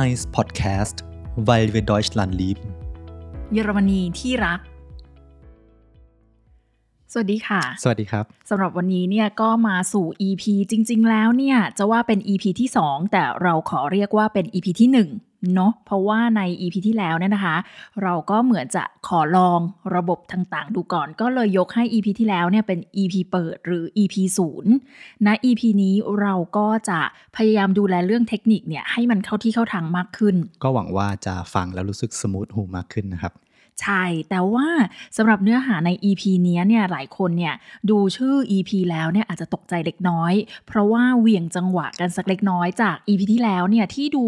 Mainz Podcast weil wir Deutschland lieben เยอรมนีที่รัก สวัสดีค่ะ สวัสดีครับสำหรับวันนี้เนี่ยก็มาสู่ EP จริง ๆ แล้วเนี่ย จะว่าเป็น EP ที่ 2 แต่เราขอเรียกว่าเป็น EP ที่ 1 เนาะเพราะว่าใน EP ที่แล้วเนี่ยนะคะ เราก็เหมือนจะขอลองระบบต่างๆ ดูก่อน ก็เลยยกให้ EP ที่แล้วเนี่ยเป็น EP เปิดหรือ EP 0นะ EP นี้เราก็จะพยายามดูแลเรื่องเทคนิคเนี่ยให้มันเข้าที่เข้าทางมากขึ้น ก็หวังว่าจะฟังแล้วรู้สึกสมูทหูมากขึ้นนะครับใช่ แต่ว่าสำหรับเนื้อหาใน EP เนี้ยเนี่ยหลายคนเนี่ยดูชื่อ EP แล้วเนี่ยอาจจะตกใจเล็กน้อย เพราะว่าเหวี่ยงจังหวะกันสักเล็กน้อยจาก EP ที่แล้วเนี่ยที่ดู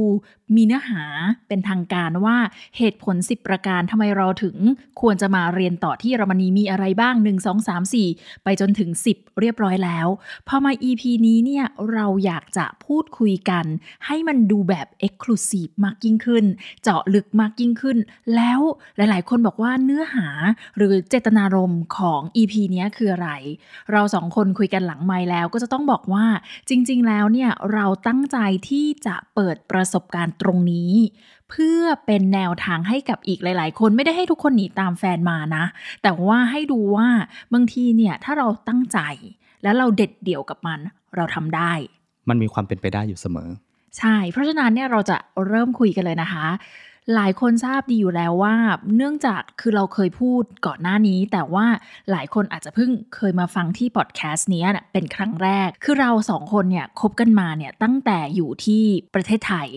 มีเนื้อหาเป็นทางการว่าเหตุผล 10 ประการทำไมเราถึงควรจะมาเรียนต่อที่เยอรมนีมีอะไรบ้าง 1 2 3 4 ไปจนถึง 10 เรียบร้อยแล้วพอมา EP นี้เนี่ยเราอยากจะพูดคุยกัน ให้มันดูแบบ Exclusive มากยิ่งขึ้น เจาะลึกมากยิ่งขึ้น แล้วหลายๆ คนบอกว่าเนื้อหาหรือเจตนารมณ์ของ EP เนี้ยคืออะไร เราสองคนคุยกันหลังไมค์แล้วก็จะต้องบอกว่าจริง ๆ แล้วเนี่ยเราตั้งใจที่จะเปิดประสบการณ์ตรงนี้ เพื่อเป็นแนวทางให้กับอีกหลาย ๆ คนไม่ได้ให้ทุกคนหนีตามแฟนมานะ แต่ว่าให้ดูว่าบางทีเนี่ยถ้าเราตั้งใจ แล้วเราเด็ดเดี่ยวกับมัน เราทำได้ มันมีความเป็นไปได้อยู่เสมอ ใช่ เพราะฉะนั้นเนี่ยเราจะเริ่มคุยกันเลยนะคะ หลายคนทราบดีอยู่แล้วว่า เนื่องจากคือเราเคยพูดก่อนหน้านี้ แต่ว่าหลายคนอาจจะเพิ่งเคยมาฟังที่พอดแคสต์นี้นะเป็นครั้งแรก คือเราสองคนเนี่ยคบกันมาเนี่ยตั้งแต่อยู่ที่ประเทศไทย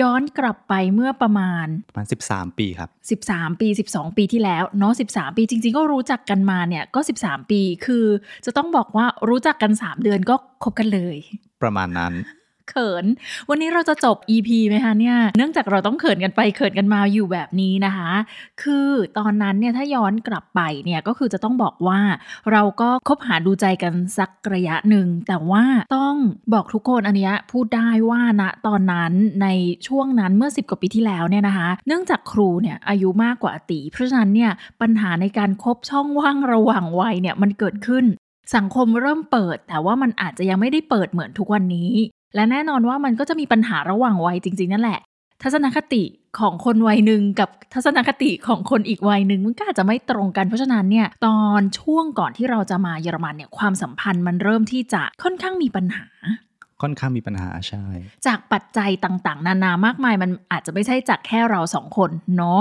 ย้อนกลับไปเมื่อประมาณประมาณ 13 ปีครับ 13 ปี 12 ปีที่แล้วเนาะ13 ปีจริง ๆ ก็รู้จักกันมาเนี่ยก็ 13 ปีคือจะต้องบอกว่ารู้จักกัน 3 เดือนก็คบกันเลย ประมาณนั้น เขิน วันนี้เราจะจบ EP ไหมคะเนี่ย เนื่องจากเราต้องเขินกันไปเขินกันมาอยู่แบบนี้นะคะ คือตอนนั้นเนี่ยถ้าย้อนกลับไปเนี่ยก็คือจะต้องบอกว่าเราก็คบหาดูใจกันสักระยะหนึ่ง แต่ว่าต้องบอกทุกคนอันนี้พูดได้ว่าณตอนนั้นในช่วงนั้นเมื่อ 10 กว่าปีที่แล้วเนี่ยนะคะ เนื่องจากครูเนี่ยอายุมากกว่าอติเพราะฉะนั้นเนี่ยปัญหาในการคบช่องว่างระหว่างวัยเนี่ยมันเกิดขึ้นสังคมเริ่มเปิด แต่ว่ามันอาจจะยังไม่ได้เปิดเหมือนทุกวันนี้ และแน่นอนว่ามันก็จะมีปัญหาระหว่างวัยจริง ๆ นั่นแหละ ทัศนคติของคนวัยหนึ่งกับทัศนคติของคนอีกวัยหนึ่งมันก็อาจจะไม่ตรงกันเพราะฉะนั้นเนี่ยตอนช่วงก่อนที่เราจะมาเยอรมันเนี่ยความสัมพันธ์มันเริ่มที่จะค่อนข้างมีปัญหาค่อนข้างมีปัญหาใช่ จากปัจจัยต่างๆ นานามากมายมันอาจจะไม่ใช่จากแค่เราสองคนเนาะ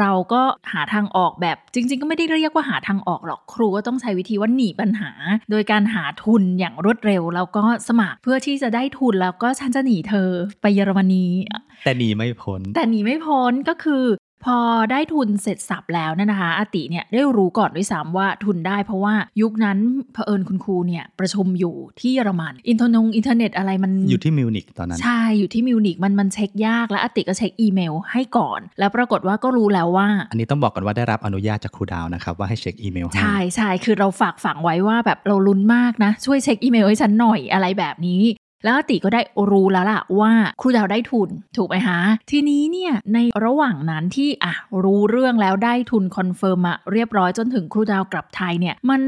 เราก็หาทางออกแบบจริง ๆ ก็ไม่ได้เรียกว่าหาทางออกหรอกครูก็ต้องใช้วิธีว่าหนีปัญหา โดยการหาทุนอย่างรวดเร็ว แล้วก็สมัครเพื่อที่จะได้ทุนแล้วก็ฉันจะหนีเธอไปเยอรมนีแต่หนีไม่พ้นแต่หนีไม่พ้นก็คือ พอได้ทุนเสร็จสับแล้วเนี่ยนะคะอาติเนี่ยได้รู้ก่อนด้วยซ้ำว่าทุนได้เพราะว่ายุคนั้นเผอิญคุณครูเนี่ยประชุมอยู่ที่เยอรมัน อินเทอร์นงอินเทอร์เน็ตอะไรมันอยู่ที่มิวนิกตอนนั้น ใช่ อยู่ที่มิวนิกมันมันเช็คยากแล้วอาติก็เช็คอีเมลให้ก่อน แล้วปรากฏว่าก็รู้แล้วว่า อันนี้ต้องบอกกันว่าได้รับอนุญาตจากครูดาวนะครับว่าให้เช็คอีเมลให้ใช่ใช่คือเราฝากฝังไว้ว่าแบบเราลุ้นมากนะ ช่วยเช็คอีเมลให้ฉันหน่อยอะไรแบบนี้ แล้วติก็ได้รู้แล้วล่ะว่าครูดาวได้ทุนถูกไหมคะทีนี้เนี่ยในระหว่างนั้นที่อะรู้เรื่องแล้วได้ทุน confirm มาเรียบร้อยจนถึงครูดาวกลับไทยเนี่ยมัน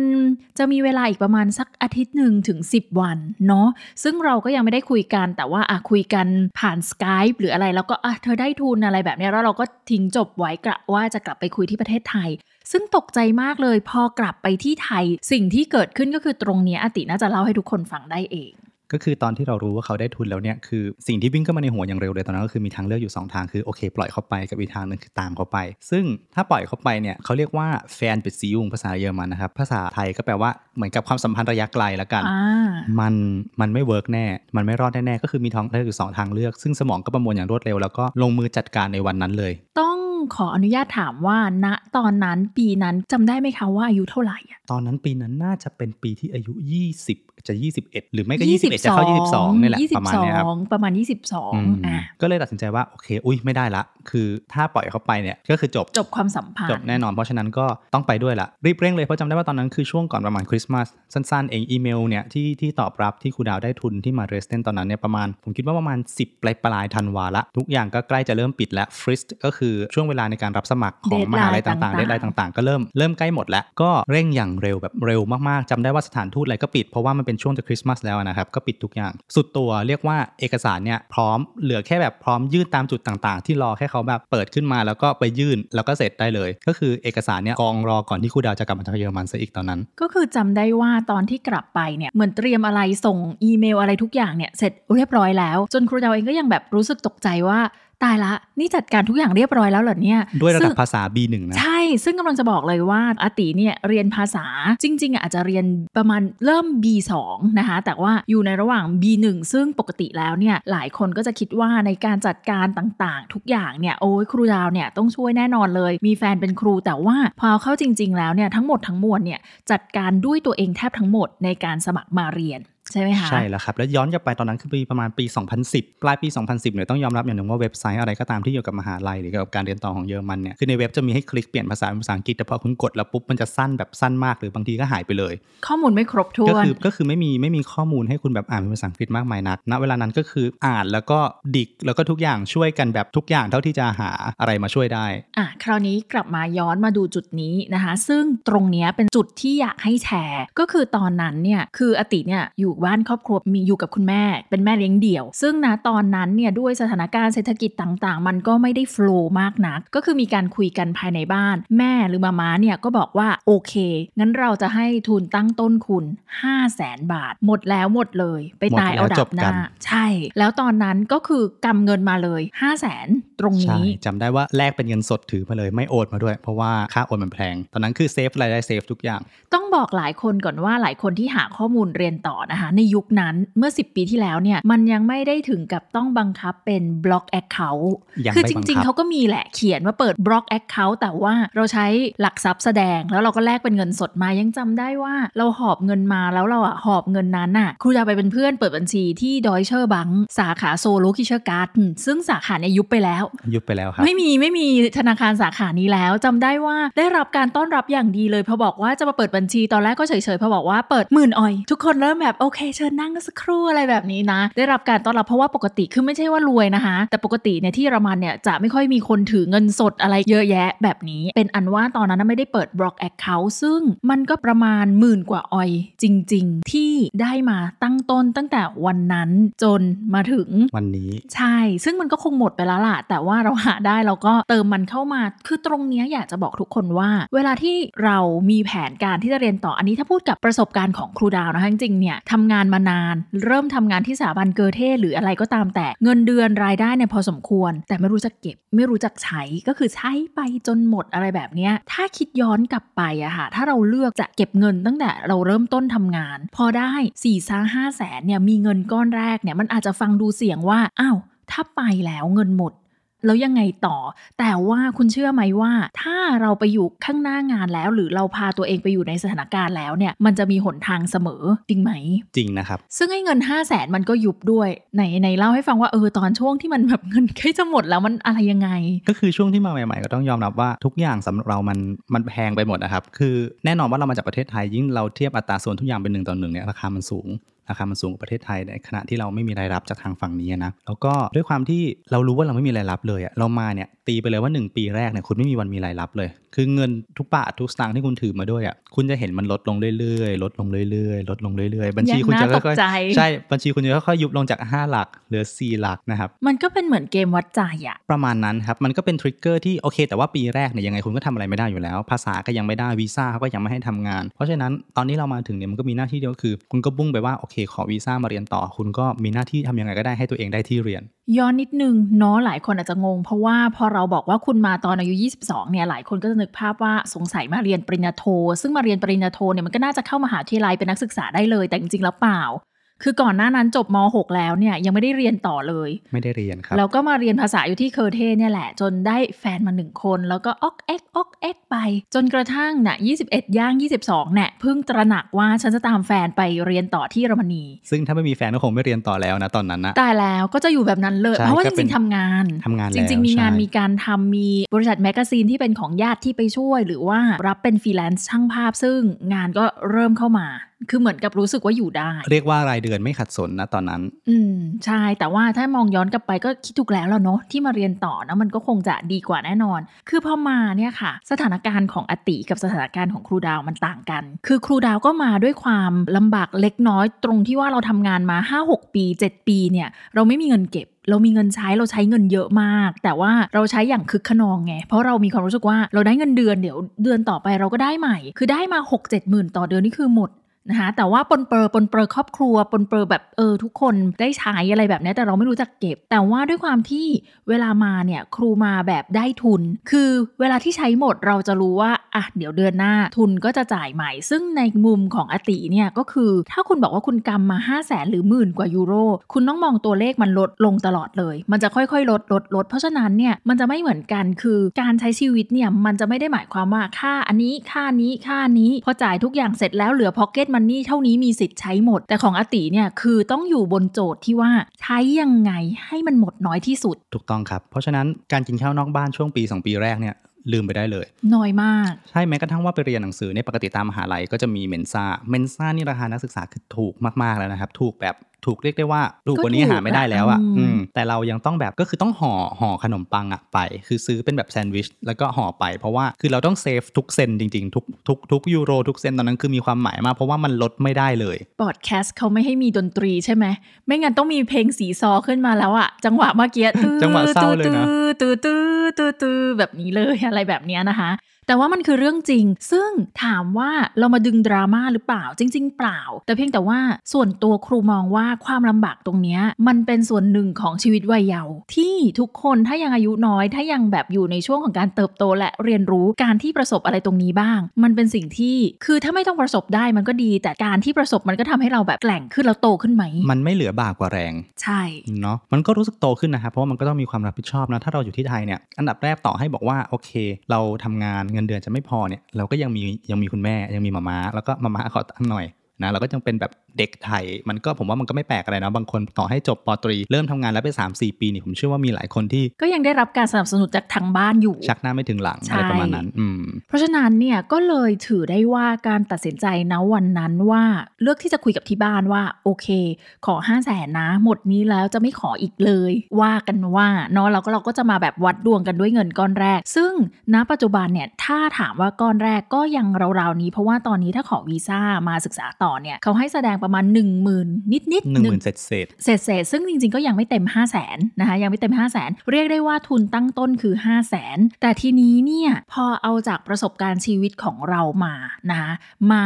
จะมีเวลาอีกประมาณสักอาทิตย์หนึ่งถึง 10 วันเนาะซึ่งเราก็ยังไม่ได้คุยกัน แต่ว่าอะคุยกันผ่าน Skype หรืออะไรแล้วก็อะเธอได้ทุนอะไรแบบนี้แล้วเราก็ทิ้งจบไว้กะว่าจะกลับไปคุยที่ประเทศไทย ซึ่งตกใจมากเลยพอกลับไปที่ไทย สิ่งที่เกิดขึ้นก็คือตรงนี้อติน่าจะเล่าให้ทุกคนฟังได้เอง ก็คือตอนที่เรารู้ว่าเขาได้ทุนแล้วเนี่ยคือสิ่งที่วิ่งเข้ามาในหัวอย่างเร็วเลยตอนนั้นก็คือมีทางเลือกอยู่ 2 ทางคือโอเค ปล่อยเขาไปกับอีกทางหนึ่งคือตามเขาไป ซึ่งถ้าปล่อยเขาไปเนี่ยเขาเรียกว่า Fernbeziehung ภาษาเยอรมันนะครับภาษาไทยก็แปลว่าเหมือนกับความสัมพันธ์ระยะไกลแล้วกันอ่ามันมันไม่ work แน่ มันไม่รอดแน่ๆก็คือมีทางเลือกอยู่สองทางเลือก ซึ่งสมองก็ประมวลอย่างรวดเร็วแล้วก็ลงมือจัดการในวันนั้นเลย ต้อง ขออนุญาตถามว่าณตอนนั้นปีนั้นจำได้ไหมคะว่าอายุเท่าไหร่อะตอนนั้นปีนั้นน่าจะเป็นปีที่อายุ 20 จะ 21 หรือไม่ก็ 21 จะเข้า 22นี่แหละประมาณเนี้ยครับ22ประมาณอืม22อะก็เลยตัดสินใจว่าโอเค อุ้ยไม่ได้ละ คือถ้าปล่อยเขาไปเนี่ยก็คือจบจบความสัมพันจธ์บแน่นอนเพราะฉะนั้นก็ต้องไปด้วยละรีบเร่งเลยเพราะจำได้ว่าตอนนั้นคือช่วงก่อนประมาณคริสต์มาสสั้นๆเองอีเมลเนี่ยที่ที่ตอบรับที่ครูดาวได้ทุนที่มา Dresden ตอนนั้นเนี่ยประมาณ ผมคิดว่าประมาณ 10 ปลายปลายๆธันวาละทุกอย่างก็ใกล้จะเริ่มปิดแล้ว Frist ก็คือช่วงวงเวลาในการรับสมัครของ Deadline มหาลัยต่างๆต่างๆ deadline ต่างๆ ก็เริ่มเริ่มใกล้หมดแล้ว ก็เร่งอย่างเร็วแบบเร็วมากๆจำได้ว่าสถานทูตอะไรก็ปิดเพราะว่ามันเป็นช่วงจะคริสต์มาสแล้วนะครับก็ปิดทุกอย่าง สุดตัวเรียกว่าเอกสารเนี่ยพร้อมเหลือแค่แบบพร้อมยื่นตามจุดต่างๆ ที่รอแค่เขาแบบเปิดขึ้นมาแล้วก็ไปยื่นแล้วก็เสร็จได้เลย ก็คือเอกสารเนี่ยกองรอก่อนที่ครูดาวจะกลับมาจากเยอรมันซะอีกตอนนั้น ก็คือจำได้ว่าตอนที่กลับไปเนี่ยเหมือนเตรียมอะไรส่งอีเมลอะไรทุกอย่างเนี่ยเสร็จเรียบร้อยแล้ว จนครูดาวเองก็ยังแบบรู้สึกตกใจว่า ตายละ นี่จัดการทุกอย่างเรียบร้อยแล้วเหรอเนี่ย ด้วยระดัซึ่บงภาษา B1 นะใช่ ซึ่งกำลังจะบอกเลยว่าอาติเนี่ยเรียนภาษาจริงๆอะอาจจะเรียนประมาณเริ่ม B2 นะคะแต่ว่าอยู่ในระหว่าง B1 ซึ่งปกติแล้วเนี่ยหลายคนก็จะคิดว่าในการจัดการต่างๆ ทุกอย่างเนี่ยโอ้ยครูดาวเนี่ยต้องช่วยแน่นอนเลย มีแฟนเป็นครูแต่ว่าพอเข้าจริง ๆ แล้วเนี่ยทั้งหมดทั้งมวลเนี่ยจัดการด้วยตัวเองแทบทั้งหมดในการสมัครมาเรียน ใช่ไหมคะ ใช่แล้วครับ แล้วย้อนกลับไปตอนนั้นคือปีประมาณปี 2010 ปลายปี 2010เนี่ยต้องยอมรับอย่างหนึ่งว่าเว็บไซต์อะไรก็ตามที่เกี่ยวกับมหาลัยหรือเกี่ยวกับการเรียนต่อของเยอรมันเนี่ยคือในเว็บจะมีให้คลิกเปลี่ยนภาษาเป็นภาษาอังกฤษแต่พอคุณกดแล้วปุ๊บมันจะสั้นแบบสั้นมากหรือบางทีก็หายไปเลย ข้อมูลไม่ครบถ้ก็วนคือก็คือไม่มีไม่มีข้อมูลให้คุณแบบอ่านเป็นภาษาอังกฤษมากมายนักณเวลานั้นก็คืออ่านแล้วก็ดิกแล้วก็ทุกอย่างช่วยกันแบบทุกอย่างเท่าที่จะหาอะไรมาช่วยได้อะคราวนี้กลับมาย้อนมาดูจุดนี้นะคะ ซึ่งตรงเนี้ยเป็นจุดที่อยากให้แชร์ ก็คือตอนนั้นเนี่ยคืออติเนี่ยอยู่บ้านครอบครัวมีอยู่กับคุณแม่ เป็นแม่เลี้ยงเดี่ยว ซึ่งนะตอนนั้นเนี่ยด้วยสถานการณ์เศรษฐกิจต่างๆ มันก็ไม่ได้โฟล์มากนัก ก็คือมีการคุยกันภายในบ้าน แม่หรือมาม้าเนี่ยก็บอกว่าโอเค งั้นเราจะให้ทุนตั้งต้นคุณ 5 0 0แสนบาท หมดแล้วหมดเลย ไปตายเอาหมดแล้วดัจบบหกัน้านใช่ แล้วตอนนั้นก็คือกำเงินมาเลย 5 0 0แสนตรงใช่นี้จำได้ว่าแลกเป็นเงินสดถือมาเลยไม่โอนมาด้วย เพราะว่าค่าโอนมันแพง ตอนนั้นคือ save อะไรได้ save ทุกอย่าง ต้องบอกหลายคนก่อนว่าหลายคนที่หาข้อมูลเรียนต่อนะคะในยุคนั้นเมื่อ 10 ปีที่แล้วเนี่ยมันยังไม่ได้ถึงกับต้องบังคับเป็น block account ยังคือไม่จบังริงคัๆบเขาก็มีแหละเขียนว่าเปิด block account แต่ว่าเราใช้หลักทรัพย์แสดง แล้วเราก็แลกเป็นเงินสดมายังจำได้ว่าเราหอบเงินมาแล้วเราอะหอบเงินนั้นน่ะครูจะไปเป็นเพื่อนเปิดบัญชีที่ Deutsche Bankสาขา Zoologischer Garten ซึ่งสาขาเนี่ยยุบไปแล้ว ยุบไปแล้วครับไม่มีไม่มีธนาคารสาขานี้แล้วจำได้ว่าได้รับการต้อนรับอย่างดีเลยพอบอกว่าจะมาเปิดบัญชีตอนแรกก็เฉยๆพอบอกว่าเปิดหมื่นออย ทุกคนเริ่มแบบโอเคเชิญนั่งกันสักครู่อะไรแบบนี้นะ ได้รับการต้อนรับเพราะว่าปกติคือไม่ใช่ว่ารวยนะคะ แต่ปกติเนี่ยที่เยอรมันเนี่ยจะไม่ค่อยมีคนถือเงินสดอะไรเยอะแยะแบบนี้ เป็นอันว่าตอนนั้นนะไม่ได้เปิด block account ซึ่งมันก็ประมาณหมื่นกว่าออยจริง ๆ ที่ได้มาตั้งต้นตั้งแต่วันนั้นจนมาถึงวันนี้ ใช่ ซึ่งมันก็คงหมดไปแล้วล่ะ แต่ว่าเราหาได้เราก็เติมมันเข้ามา คือตรงเนี้ยอยากจะบอกทุกคนว่า เวลาที่เรามีแผนการที่จะเรียนต่ออันนี้ถ้าพูดกับประสบการณ์ของครูดาวนะคะจริงๆเนี่ยทำงานมานาน เริ่มทำงานที่สถาบันเกอเทหรืออะไรก็ตามแต่เงินเดือนรายได้เนี่ยพอสมควร แต่ไม่รู้จักเก็บ ไม่รู้จักใช้ก็คือใช้ไปจนหมดอะไรแบบเนี้ยถ้าคิดย้อนกลับไปอะค่ะถ้าเราเลือกจะเก็บเงินตั้งแต่เราเริ่มต้นทำงาน พอได้4ี่ซ่าห้าแสนเนี่ยมีเงินก้อนแรกเนี่ยมันอาจจะฟังดูเสียงว่าอ้าวถ้าไปแล้วเงินหมด แล้วยังไงต่อ แต่ว่าคุณเชื่อไหมว่า ถ้าเราไปอยู่ข้างหน้างานแล้ว หรือเราพาตัวเองไปอยู่ในสถานการณ์แล้วเนี่ย มันจะมีหนทางเสมอจริงไหม จริงนะครับ ซึ่งไอ้เงิน 5 0 0แสนมันก็ยุบด้วยไหนไหนเล่าให้ฟังว่าเออตอนช่วงที่มันแบบเงินใกล้จะหมดแล้วมันอะไรยังไง ก็คือช่วงที่มาใหม่ๆ ก็ต้องยอมรับว่าทุกอย่างสำหรับเรามันมันแพงไปหมดนะครับคือแน่นอนว่าเรามาจากประเทศไทยยิ่งเราเทียบอัตราส่วนทุกอย่างเป็นหนึ่งต่อหนึ่งเนี่ยราคามันสูง ราคามันสูงกว่าประเทศไทยในขณะที่เราไม่มีรายรับจากทางฝั่งนี้นะแล้วก็ด้วยความที่เรารู้ว่าเราไม่มีรายรับเลยอะเรามาเนี่ย ตีไปเลยว่า 1 ปีแรกเนี่ยคุณไม่มีวันมีรายรับเลย คือเงินทุกบาททุกสตางค์ที่คุณถือมาด้วยอะคุณจะเห็นมันลดลงเรื่อยๆ ลดลงเรื่อยๆ ลดลงเรื่อยๆ บัญชีคุณจะยังน่าค่อยตกใจๆใช่บัญชีคุณจะค่อยๆยุบลงจาก 5 หลักเหลือ 4 หลักนะครับมันก็เป็นเหมือนเกมวัดใจอะประมาณนั้นครับมันก็เป็นทริกเกอร์ที่โอเค แต่ว่าปีแรกเนี่ยยังไงคุณก็ทำอะไรไม่ได้อยู่แล้ว ภาษาก็ยังไม่ได้วีซ่าเขาก็ยังไม่ให้ทำงาน เพราะฉะนั้นตอนนี้เรามาถึงเนี่ยมันก็มีหน้าที่เดียวคือ คุณก็บุ้งไปว่าโอเคขอวีซ่ามาเรียนต่อ คุณก็มีหน้าที่ทำยังไงก็ได้ให้ตัวเองได้ที่เรียน ย้อนนิดนึงเนาะหลายคนอาจจะงง เพราะว่าพอเราบอกว่าคุณมาตอนอายุ 22 เนี่ยหลายคนก็จะนึกภาพว่าสงสัยมาเรียนปริญญาโท ซึ่งมาเรียนปริญญาโทเนี่ยมันก็น่าจะเข้ามหาวิทยาลัยเป็นนักศึกษาได้เลย แต่จริงๆแล้วเปล่า คือก่อนหน้านั้นจบม .6 แล้วเนี่ยยังไม่ได้เรียนต่อเลย ไม่ได้เรียนครับแล้วก็มาเรียนภาษาอยู่ที่เคอร์เทเนี่ยแหละ จนได้แฟนมาหนึ่งคน แล้วก็ออกเอ็กออกเอ็กไป จนกระทั่งน่ะ21 ย่าง 22เนี่ยเพิ่งตระหนักว่าฉันจะตามแฟนไปเรียนต่อที่เยอรมนี ซึ่งถ้าไม่มีแฟนก็คงไม่เรียนต่อแล้วนะตอนนั้นนะตายแล้วก็จะอยู่แบบนั้นเลยใช่เพราะว่าก็จเป็รินงๆทำงานทำงานจแล้วริง ๆ มีงานใช่มีการทำมีบริษัท magazine ที่เป็นของญาติที่ไปช่วย หรือว่ารับเป็นฟรีแลนซ์ช่างภาพ ซึ่งงานก็เริ่มเข้ามา คือเหมือนกับรู้สึกว่าอยู่ได้ เรียกว่ารายเดือนไม่ขัดสนนะตอนนั้น อืมใช่แต่ว่าถ้ามองย้อนกลับไปก็คิดถูกแล้วแล้วเนาะที่มาเรียนต่อนะมันก็คงจะดีกว่าแน่นอน คือพอมาเนี่ยค่ะ สถานการณ์ของอติกับสถานการณ์ของครูดาวมันต่างกัน คือครูดาวก็มาด้วยความลำบากเล็กน้อย ตรงที่ว่าเราทำงานมา 5-6 ปี 7 ปีเนี่ย เราไม่มีเงินเก็บเรามีเงินใช้เราใช้เงินเยอะมาก แต่ว่าเราใช้อย่างคึกคะนองไง เพราะเรามีความรู้สึกว่าเราได้เงินเดือนเดี๋ยวเดือนต่อไปเราก็ได้ใหม่ คือได้มา 6 7หมื่นต่อเดือนนี่คือหมด นะคะแต่ว่าปรนเปรอปรนเปรอครอบครัวปรนเปรอแบบเออทุกคนได้ใช้อะไรแบบนี้แต่เราไม่รู้จักเก็บ แต่ว่าด้วยความที่เวลามาเนี่ยครูมาแบบได้ทุน คือเวลาที่ใช้หมดเราจะรู้ว่าอะเดี๋ยวเดือนหน้าทุนก็จะจ่ายใหม่ ซึ่งในมุมของอติเนี่ยก็คือถ้าคุณบอกว่าคุณกำมา 5 0 0แสนหรือหมื่นกว่ายูโรคุณต้องมองตัวเลขมันลดลงตลอดเลย มันจะค่อยๆ ลดลดลดเพราะฉะนั้นเนี่ยมันจะไม่เหมือนกันคือการใช้ชีวิตเนี่ยมันจะไม่ได้หมายความว่าค่าอันนี้ค่านี้ค่านี้พอจ่ายทุกอย่างเสร็จแล้วเหลือ pocket money เท่านี้มีสิทธิ์ใช้หมด แต่ของอติเนี่ยคือต้องอยู่บนโจทย์ที่ว่าใช้ยังไงให้มันหมดน้อยที่สุด ถูกต้องครับ เพราะฉะนั้นการกินข้าวนอกบ้านช่วงปี 2 ปีแรกเนี่ยลืมไปได้เลย น้อยมาก ใช่แม้กระทั่งว่าไปเรียนหนังสือในยปกติตามมหาลัยก็จะมี Mensa Mensa นี่ราคานักศึกษาคือถูกมากๆแล้วนะครับ ถูกแบบ ถูกเรียกได้ว่าถูกกว่านี้ก็ถูกหาไม่ได้แล้วอะอะอืมอืมแต่เรายังต้องแบบก็คือต้องห่อห่อขนมปังอะไป คือซื้อเป็นแบบแซนด์วิชแล้วก็ห่อไป เพราะว่าคือเราต้อง save ทุกเซนต์จริงๆ ทุกทุกทุกยูโรทุกเซนต์ตอนนั้นคือมีความหมายมาก เพราะว่ามันลดไม่ได้เลยบอดแคสต์เขาไม่ให้มีดนตรีใช่ไหมไม่งั้นต้องมีเพลงสีซอขึ้นมาแล้วอะจังหวะเมื่อกี้ตื้อจังหวะเศร้าเลยนะตื้อตื้อตื้อตื้อแบบนี้เลยอะไรแบบเนี้ยนะคะ แต่ว่ามันคือเรื่องจริง ซึ่งถามว่าเรามาดึงดราม่าหรือเปล่าจริง ๆ เปล่า แต่เพียงแต่ว่าส่วนตัวครูมองว่าความลำบากตรงเนี้ยมันเป็นส่วนหนึ่งของชีวิตวัยเยาว์ที่ทุกคนถ้ายังอายุน้อย ถ้ายังแบบอยู่ในช่วงของการเติบโตและเรียนรู้การที่ประสบอะไรตรงนี้บ้าง มันเป็นสิ่งที่คือถ้าไม่ต้องประสบได้มันก็ดี แต่การที่ประสบมันก็ทำให้เราแบบแกร่งขึ้นแล้วโตขึ้นไหม มันไม่เหลือบากกว่าแรง ใช่เนาะมันก็รู้สึกโตขึ้นนะครับเพราะว่ามันก็ต้องมีความรับผิดชอบนะถ้าเราอยู่ที่ไทยเนี่ยอันดับแรกต่อให้บอกว่าโอเค เราทำงานเงินเดือนจะไม่พอเนี่ยเราก็ยังมียังมีคุณแม่ยังมีมาม่าแล้วก็มาม้าขอตังค์หน่อย นะเราก็ยังเป็นแบบเด็กไทย มันก็ผมว่ามันก็ไม่แปลกอะไรนะบางคนต่อให้จบปอตรี เริ่มทำงานแล้วไป 3 4 ปีนี่ผมเชื่อว่ามีหลายคนที่ ก็ยังได้รับการสนับสนุนจากทางบ้านอยู่ ชักหน้าไม่ถึงหลังใช่อะไรประมาณนั้นอืมเพราะฉะนั้นเนี่ยก็เลยถือได้ว่าการตัดสินใจนะวันนั้นว่าเลือกที่จะคุยกับที่บ้านว่าโอเค ขอ5 0 0แสนนะ หมดนี้แล้วจะไม่ขออีกเลย ว่ากันว่าเนาะเราก็เราก็จะมาแบบวัดดวงกันด้วยเงินก้อนแรก ซึ่งณปัจจุบันเนี่ยถ้าถามว่าก้อนแรกก็ยังราวๆนี้ เพราะว่าตอนนี้ถ้าขอวีซ่ามาศึกษาต่อเนี่ยเขาให้แสดงประมาณ 1 0,000 นิดๆหนึ่งหมื่นเศษเศษเศษเศษๆซึ่งจริงๆก็ยังไม่เต็ม 5 0 0แสนนะคะยังไม่เต็ม 5 0 0แสนเรียกได้ว่าทุนตั้งต้นคือ 5 0 0แสนแต่ทีนี้เนี่ยพอเอาจากประสบการณ์ชีวิตของเรามานะคะมา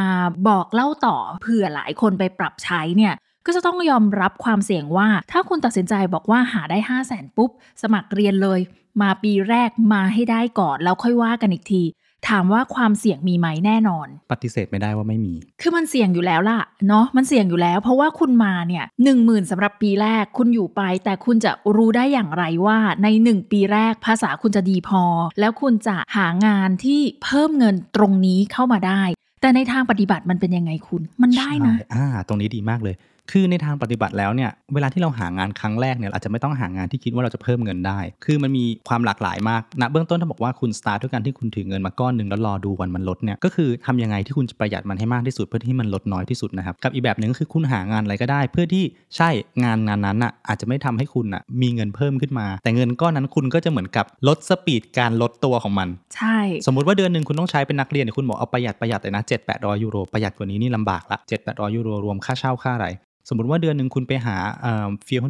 บอกเล่าต่อเผื่อหลายคนไปปรับใช้เนี่ยก็จะต้องยอมรับความเสี่ยงว่า ถ้าคุณตัดสินใจบอกว่าหาได้ 5 0 0แสนปุ๊บ สมัครเรียนเลย มาปีแรกมาให้ได้ก่อนแล้วค่อยว่ากันอีกที ถามว่าความเสี่ยงมีไหมแน่นอน ปฏิเสธไม่ได้ว่าไม่มี คือมันเสี่ยงอยู่แล้วล่ะเนาะมันเสี่ยงอยู่แล้ว เพราะว่าคุณมาเนี่ยหนึ่งหมื่นสำหรับปีแรกคุณอยู่ไป แต่คุณจะรู้ได้อย่างไรว่าในหนึ่งปีแรกภาษาคุณจะดีพอ แล้วคุณจะหางานที่เพิ่มเงินตรงนี้เข้ามาได้ แต่ในทางปฏิบัติมันเป็นยังไงคุณ มันได้นะใช่อ่า ตรงนี้ดีมากเลย คือในทางปฏิบัติแล้วเนี่ยเวลาที่เราหางานครั้งแรกเนี่ยอาจจะไม่ต้องหางานที่คิดว่าเราจะเพิ่มเงินได้ คือมันมีความหลากหลายมากณเบื้องต้นถ้าบอกว่าคุณสตาร์ทด้วยการที่คุณถือเงินมาก้อนหนึ่งแล้วรอดูวันมันลดเนี่ยก็คือทำยังไงที่คุณจะประหยัดมันให้มากที่สุดเพื่อที่มันลดน้อยที่สุดนะครับกับอีกแบบหนึ่งก็คือคุณหางานอะไรก็ได้ เพื่อที่ใช่งานงานนั้นอะอาจจะไม่ทำให้คุณอะมีเงินเพิ่มขึ้นมา แต่เงินก้อนนั้นคุณก็จะเหมือนกับลดสปีดการลดตัวของมัน ใช่ สมมุติว่าเดือนหนึ่งคุณต้องใช้เป็นนักเรียนคุณบอกเอาประหยัดประหยัดเลยนะ7 8 0 0ยูโรประหยัดกว่านี้นี่ลำบากละ7 8 0 0ยูโรรวมค่าเช่าค่าอะไร สมมติว่าเดือนหนึ่งคุณไปหาเอ่อ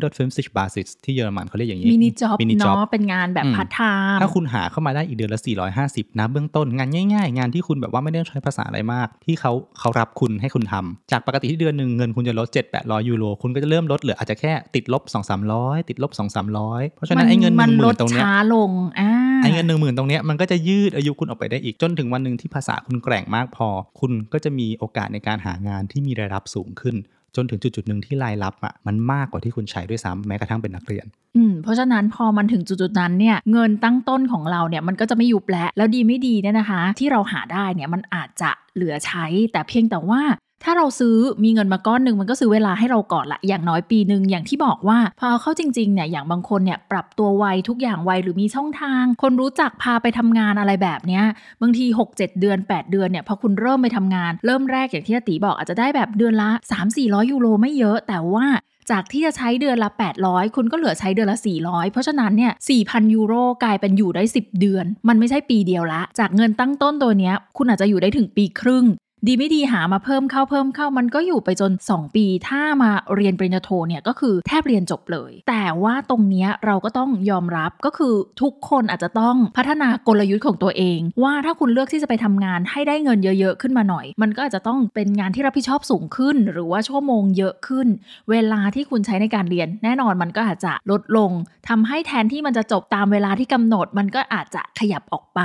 450 Basis ที่เยอรมันเขาเรียกอย่างนี้ Minijob Minijob เนาะเป็นงานแบบอืมพาร์ทไทม์ถ้าคุณหาเข้ามาได้อีกเดือนละ 450 นะ เบื้องต้นงานง่ายๆ งานที่คุณแบบว่าไม่ได้ใช้ภาษาอะไรมาก ที่เขาเขารับคุณให้คุณทำจากปกติที่เดือนหนึ่งเงินคุณจะลด 7 800 ยูโร คุณก็จะเริ่มลดเหลืออาจจะแค่ติดลบ 2 300 ติดลบ 2 300 เพราะฉะนั้นไอ้เงินหมันึ่งหลมื่ดนตรงเนี้ยช้าลงอ่าไอ้เงินหนึ่งหมื่นตรงเนี้ยมันก็จะยืดอายุคุณออกไปได้อีกจนถึงวันหนึ่งที่ภาษาคุณแกร่งมากพอ คุณก็จะมีโอกาสในการหางานที่มีรายรับสูงขึ้น จนถึงจุดจุดๆหนึ่งที่รายรับอะมันมากกว่าที่คุณใช้ด้วยซ้ำแม้กระทั่งเป็นนักเรียน อืมเพราะฉะนั้นพอมันถึงจุดๆนั้นเนี่ยเงินตั้งต้นของเราเนี่ยมันก็จะไม่ยุบแล้วแล้วดีไม่ดีเนี่ยนะคะ ที่เราหาได้เนี่ยมันอาจจะเหลือใช้แต่เพียงแต่ว่า ถ้าเราซื้อมีเงินมาก้อนหนึ่งมันก็ซื้อเวลาให้เราก่อนละอย่างน้อยปีหนึ่งอย่างที่บอกว่า พอเอาเข้าจริงๆเนี่ยอย่างบางคนเนี่ยปรับตัวไวทุกอย่างไวหรือมีช่องทาง คนรู้จักพาไปทำงานอะไรแบบเนี้ยบางที 6 7 เดือน 8 เดือนเนี่ยพอคุณเริ่มไปทำงาน เริ่มแรกอย่างที่ติบอกอาจจะได้แบบเดือนละ 3-400 ยูโรไม่เยอะ แต่ว่าจากที่จะใช้เดือนละ 800 คุณก็เหลือใช้เดือนละ 400 เพราะฉะนั้นเนี่ย 4,000 ยูโรกลายเป็นอยู่ได้ 10 เดือน มันไม่ใช่ปีเดียวละ จากเงินตั้งต้นตัวเนี้ย คุณอาจจะอยู่ได้ถึงปีครึ่ง ดีไม่ดีหามาเพิ่มเข้าเพิ่มเข้ามันก็อยู่ไปจน 2 ปี ถ้ามาเรียนปริญญาโทเนี่ยก็คือแทบเรียนจบเลย แต่ว่าตรงเนี้ยเราก็ต้องยอมรับก็คือทุกคนอาจจะต้องพัฒนากลยุทธ์ของตัวเอง ว่าถ้าคุณเลือกที่จะไปทำงานให้ได้เงินเยอะๆขึ้นมาหน่อย มันก็อาจจะต้องเป็นงานที่รับผิดชอบสูงขึ้น หรือว่าชั่วโมงเยอะขึ้น เวลาที่คุณใช้ในการเรียน แน่นอนมันก็อาจจะลดลงทำให้แทนที่มันจะจบตามเวลาที่กำหนด มันก็อาจจะขยับออกไป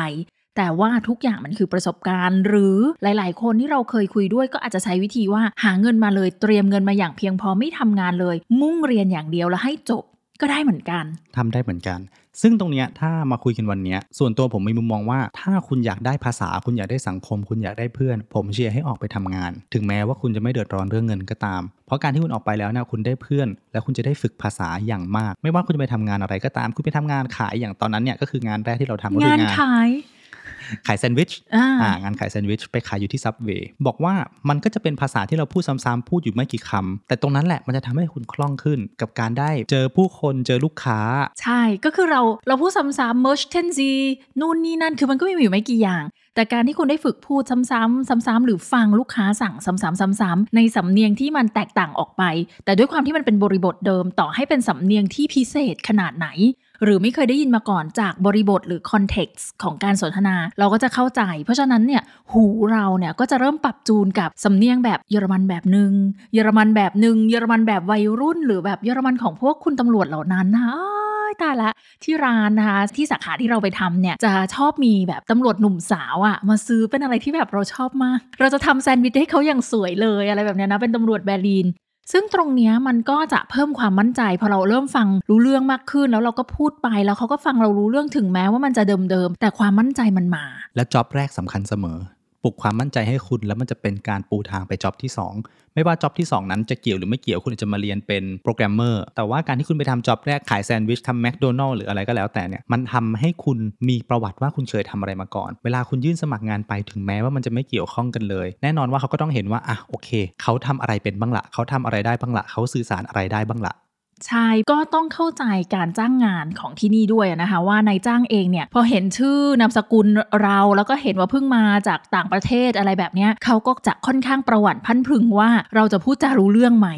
แต่ว่าทุกอย่างมันคือประสบการณ์ หรือหลาย ๆ คนที่เราเคยคุยด้วยก็อาจจะใช้วิธีว่าหาเงินมาเลยเตรียมเงินมาอย่างเพียงพอไม่ทำงานเลย มุ่งเรียนอย่างเดียวแล้วให้จบก็ได้เหมือนกันทำได้เหมือนกัน ซึ่งตรงเนี้ยถ้ามาคุยกันวันเนี้ยส่วนตัวผมมีมุมมองว่า ถ้าคุณอยากได้ภาษาคุณอยากได้สังคม คุณอยากได้เพื่อน ผมเชียร์ให้ออกไปทำงาน ถึงแม้ว่าคุณจะไม่เดือดร้อนเรื่องเงินก็ตาม เพราะการที่คุณออกไปแล้วนะคุณได้เพื่อน และคุณจะได้ฝึกภาษาอย่างมาก ไม่ว่าคุณจะไปทำงานอะไรก็ตาม คุณไปทำงานขายอย่างตอนนั้นเนี่ยก็คืองานแรกที่เราทำก็คืงานองานขาย ขายแซนด์วิชอ่าอ่างานขายแซนด์วิชไปขายอยู่ที่ซับเวย์บอกว่ามันก็จะเป็นภาษาที่เราพูดซ้ำๆพูดอยู่ไม่กี่คำแต่ตรงนั้นแหละมันจะทำให้คุณคล่องขึ้น กับการได้เจอผู้คนเจอลูกค้า ใช่ก็คือเราเราพูดซ้ำๆ merge tenzi นู่นนี่นั่นคือมันก็มีอยู่ไม่กี่อย่างแต่การที่คุณได้ฝึกพูดซ้ำๆ ซ้ำๆ หรือฟังลูกค้าสั่งซ้ำๆ ซ้ำๆ ในสำเนียงที่มันแตกต่างออกไป แต่ด้วยความที่มันเป็นบริบทเดิมต่อให้เป็นสำเนียงที่พิเศษขนาดไหน หรือไม่เคยได้ยินมาก่อนจากบริบทหรือคอนเท็กซ์ของการสนทนา เราก็จะเข้าใจ เพราะฉะนั้นเนี่ยหูเราเนี่ยก็จะเริ่มปรับจูนกับสำเนียงแบบเยอรมันแบบหนึ่งเยอรมันแบบหนึ่งเยอรมันแบบวัยรุ่น หรือแบบเยอรมันของพวกคุณตำรวจเหล่านั้นนะตายละที่ร้านนะคะที่สาขาที่เราไปทำเนี่ยจะชอบมีแบบตำรวจหนุ่มสาวอะมาซื้อเป็นอะไรที่แบบเราชอบมาก เราจะทำแซนด์วิชให้เขาอย่างสวยเลยอะไรแบบนี้นะเป็นตำรวจเบอร์ลิน ซึ่งตรงนี้มันก็จะเพิ่มความมั่นใจ พอเราเริ่มฟังรู้เรื่องมากขึ้น แล้วเราก็พูดไปแล้วเขาก็ฟังเรารู้เรื่องถึงแม้ว่ามันจะเดิมๆแต่ความมั่นใจมันมา และจ็อบแรกสำคัญเสมอ ปลุกความมั่นใจให้คุณแล้วมันจะเป็นการปูทางไปจ็อบที่ 2 ไม่ว่าจ็อบที่ 2 นั้นจะเกี่ยวหรือไม่เกี่ยวคุณอาจจะมาเรียนเป็นโปรแกรมเมอร์แต่ว่าการที่คุณไปทำจ็อบแรกขายแซนด์วิชทำแมคโดนัลล์หรืออะไรก็แล้วแต่เนี่ยมันทำให้คุณมีประวัติว่าคุณเคยทำอะไรมาก่อน เวลาคุณยื่นสมัครงานไปถึงแม้ว่ามันจะไม่เกี่ยวข้องกันเลย แน่นอนว่าเขาก็ต้องเห็นว่าอะโอเค เขาทำอะไรเป็นบ้างละเขาทำอะไรได้บ้างละเขาสื่อสารอะไรได้บ้างละ ใช่ก็ต้องเข้าใจการจ้างงานของที่นี่ด้วยนะคะว่านายจ้างเองเนี่ยพอเห็นชื่อนามสกุลเราแล้วก็เห็นว่าเพิ่งมาจากต่างประเทศอะไรแบบเนี้ยเขาก็จะค่อนข้างประวัติพันพึงว่าเราจะพูดจารู้เรื่องไหม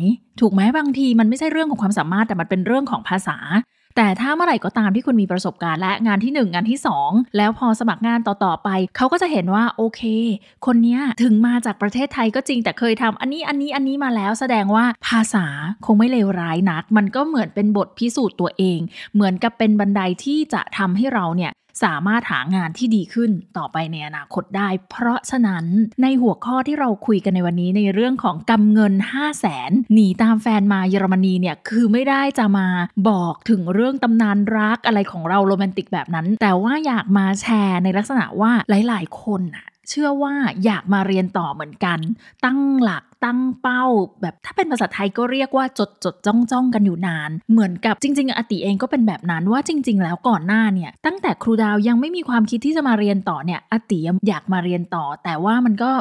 ถูกไหมบางทีมันไม่ใช่เรื่องของความสามารถแต่มันเป็นเรื่องของภาษา แต่ถ้าเมื่อไหร่ก็ตามที่คุณมีประสบการณ์และงานที่ 1 งานที่ 2 แล้วพอสมัครงานต่อๆไป เขาก็จะเห็นว่าโอเค คนนี้ถึงมาจากประเทศไทยก็จริง แต่เคยทำอันนี้อันนี้อันนี้มาแล้ว แสดงว่าภาษาคงไม่เลวร้ายนัก มันก็เหมือนเป็นบทพิสูจน์ตัวเอง เหมือนกับเป็นบันไดที่จะทำให้เราเนี่ย สามารถหางานที่ดีขึ้นต่อไปในอนาคตได้ เพราะฉะนั้นในหัวข้อที่เราคุยกันในวันนี้ในเรื่องของกำเงิน 5 0 0แสนหนีตามแฟนมาเยอรมนีเนี่ยคือไม่ได้จะมาบอกถึงเรื่องตำนานรักอะไรของเราโรแมนติกแบบนั้น แต่ว่าอยากมาแชร์ในลักษณะว่าหลาย ๆ คนอะ เชื่อว่าอยากมาเรียนต่อเหมือนกัน ตั้งหลักตั้งเป้า แบบถ้าเป็นภาษาไทยก็เรียกว่าจดจดจ้องจ้องกันอยู่นาน เหมือนกับจริง ๆ อติเองก็เป็นแบบนั้นว่าจริง ๆ แล้วก่อนหน้าเนี่ย ตั้งแต่ครูดาวยังไม่มีความคิดที่จะมาเรียนต่อเนี่ย อติอยากมาเรียนต่อ แต่ว่ามันก็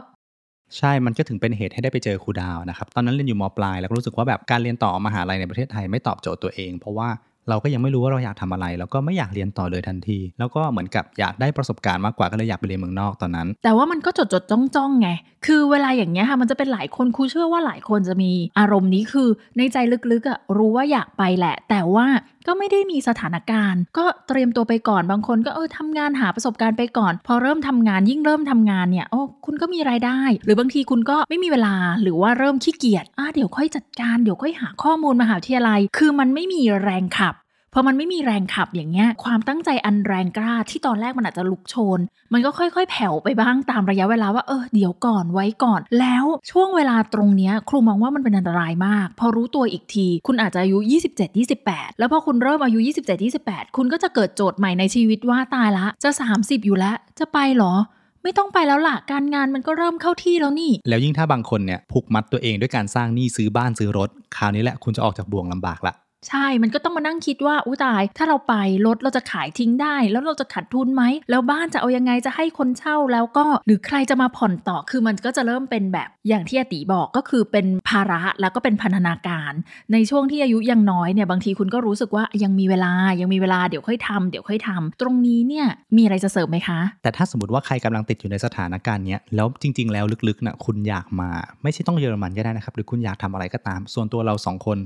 ใช่ มันก็ถึงเป็นเหตุให้ได้ไปเจอครูดาวนะครับ ตอนนั้นเรียนอยู่มปลาย แล้วก็รู้สึกว่าแบบการเรียนต่อมหาลัยในประเทศไทยไม่ตอบโจทย์ตัวเอง เพราะว่า เราก็ยังไม่รู้ว่าเราอยากทำอะไรแล้วก็ไม่อยากเรียนต่อเลยทันที แล้วก็เหมือนกับอยากได้ประสบการณ์มากกว่าก็เลยอยากไปเรียนเมืองนอกตอนนั้น แต่ว่ามันก็จดจดจ้องจ้องไง คือเวลาอย่างเงี้ยค่ะมันจะเป็นหลายคนครูเชื่อว่าหลายคนจะมีอารมณ์นี้คือในใจลึกๆอะรู้ว่าอยากไปแหละ แต่ว่า ก็ไม่ได้มีสถานการณ์ ก็เตรียมตัวไปก่อนบางคนก็เออทำงานหาประสบการณ์ไปก่อน พอเริ่มทำงานยิ่งเริ่มทำงานเนี่ยโอ้คุณก็มีรายได้ หรือบางทีคุณก็ไม่มีเวลาหรือว่าเริ่มขี้เกียจอะเดี๋ยวค่อยจัดการเดี๋ยวค่อยหาข้อมูลมหาวิทยาลัย คือมันไม่มีแรงขับ พอมันไม่มีแรงขับอย่างเงี้ย ความตั้งใจอันแรงกล้าที่ตอนแรกมันอาจจะลุกโชน มันก็ค่อยๆ แผ่วไปบ้างตามระยะเวลาว่าเออเดี๋ยวก่อนไว้ก่อน แล้วช่วงเวลาตรงเนี้ยครูมองว่ามันเป็นอันตรายมาก พอรู้ตัวอีกที คุณอาจจะอายุ 27 28 แล้วพอคุณเริ่มอายุ 27 28 คุณก็จะเกิดโจทย์ใหม่ในชีวิตว่าตายละจะ 30 อยู่แล้ว จะไปเหรอไม่ต้องไปแล้วล่ะ การงานมันก็เริ่มเข้าที่แล้วนี่ แล้วยิ่งถ้าบางคนเนี่ยผูกมัดตัวเองด้วยการสร้างหนี้ซื้อบ้านซื้อรถ คราวนี้แหละคุณจะออกจากบ่วงลำบากละ ใช่ มันก็ต้องมานั่งคิดว่าอุ้ตาย ถ้าเราไปรถเราจะขายทิ้งได้ แล้วเราจะขาดทุนไหม แล้วบ้านจะเอายังไงจะให้คนเช่าแล้วก็ หรือใครจะมาผ่อนต่อ คือมันก็จะเริ่มเป็นแบบอย่างที่อติบอกก็คือเป็นภาระแล้วก็เป็นพันธนาการ ในช่วงที่อายุยังน้อยเนี่ยบางทีคุณก็รู้สึกว่ายังมีเวลายังมีเวลาเดี๋ยวค่อยทำเดี๋ยวค่อยทำตรงนี้เนี่ยมีอะไรจะเสริมไหมคะ แต่ถ้าสมมติว่าใครกำลังติดอยู่ในสถานการณ์เนี้ยแล้วจริง ๆ แล้วลึกๆนะคุณอยากมา ไม่ใช่ต้องเยอรมันก็ได้นะครับ หรือคุณอยากทำอะไรก็ตาม ส่วนตัวเราสองคน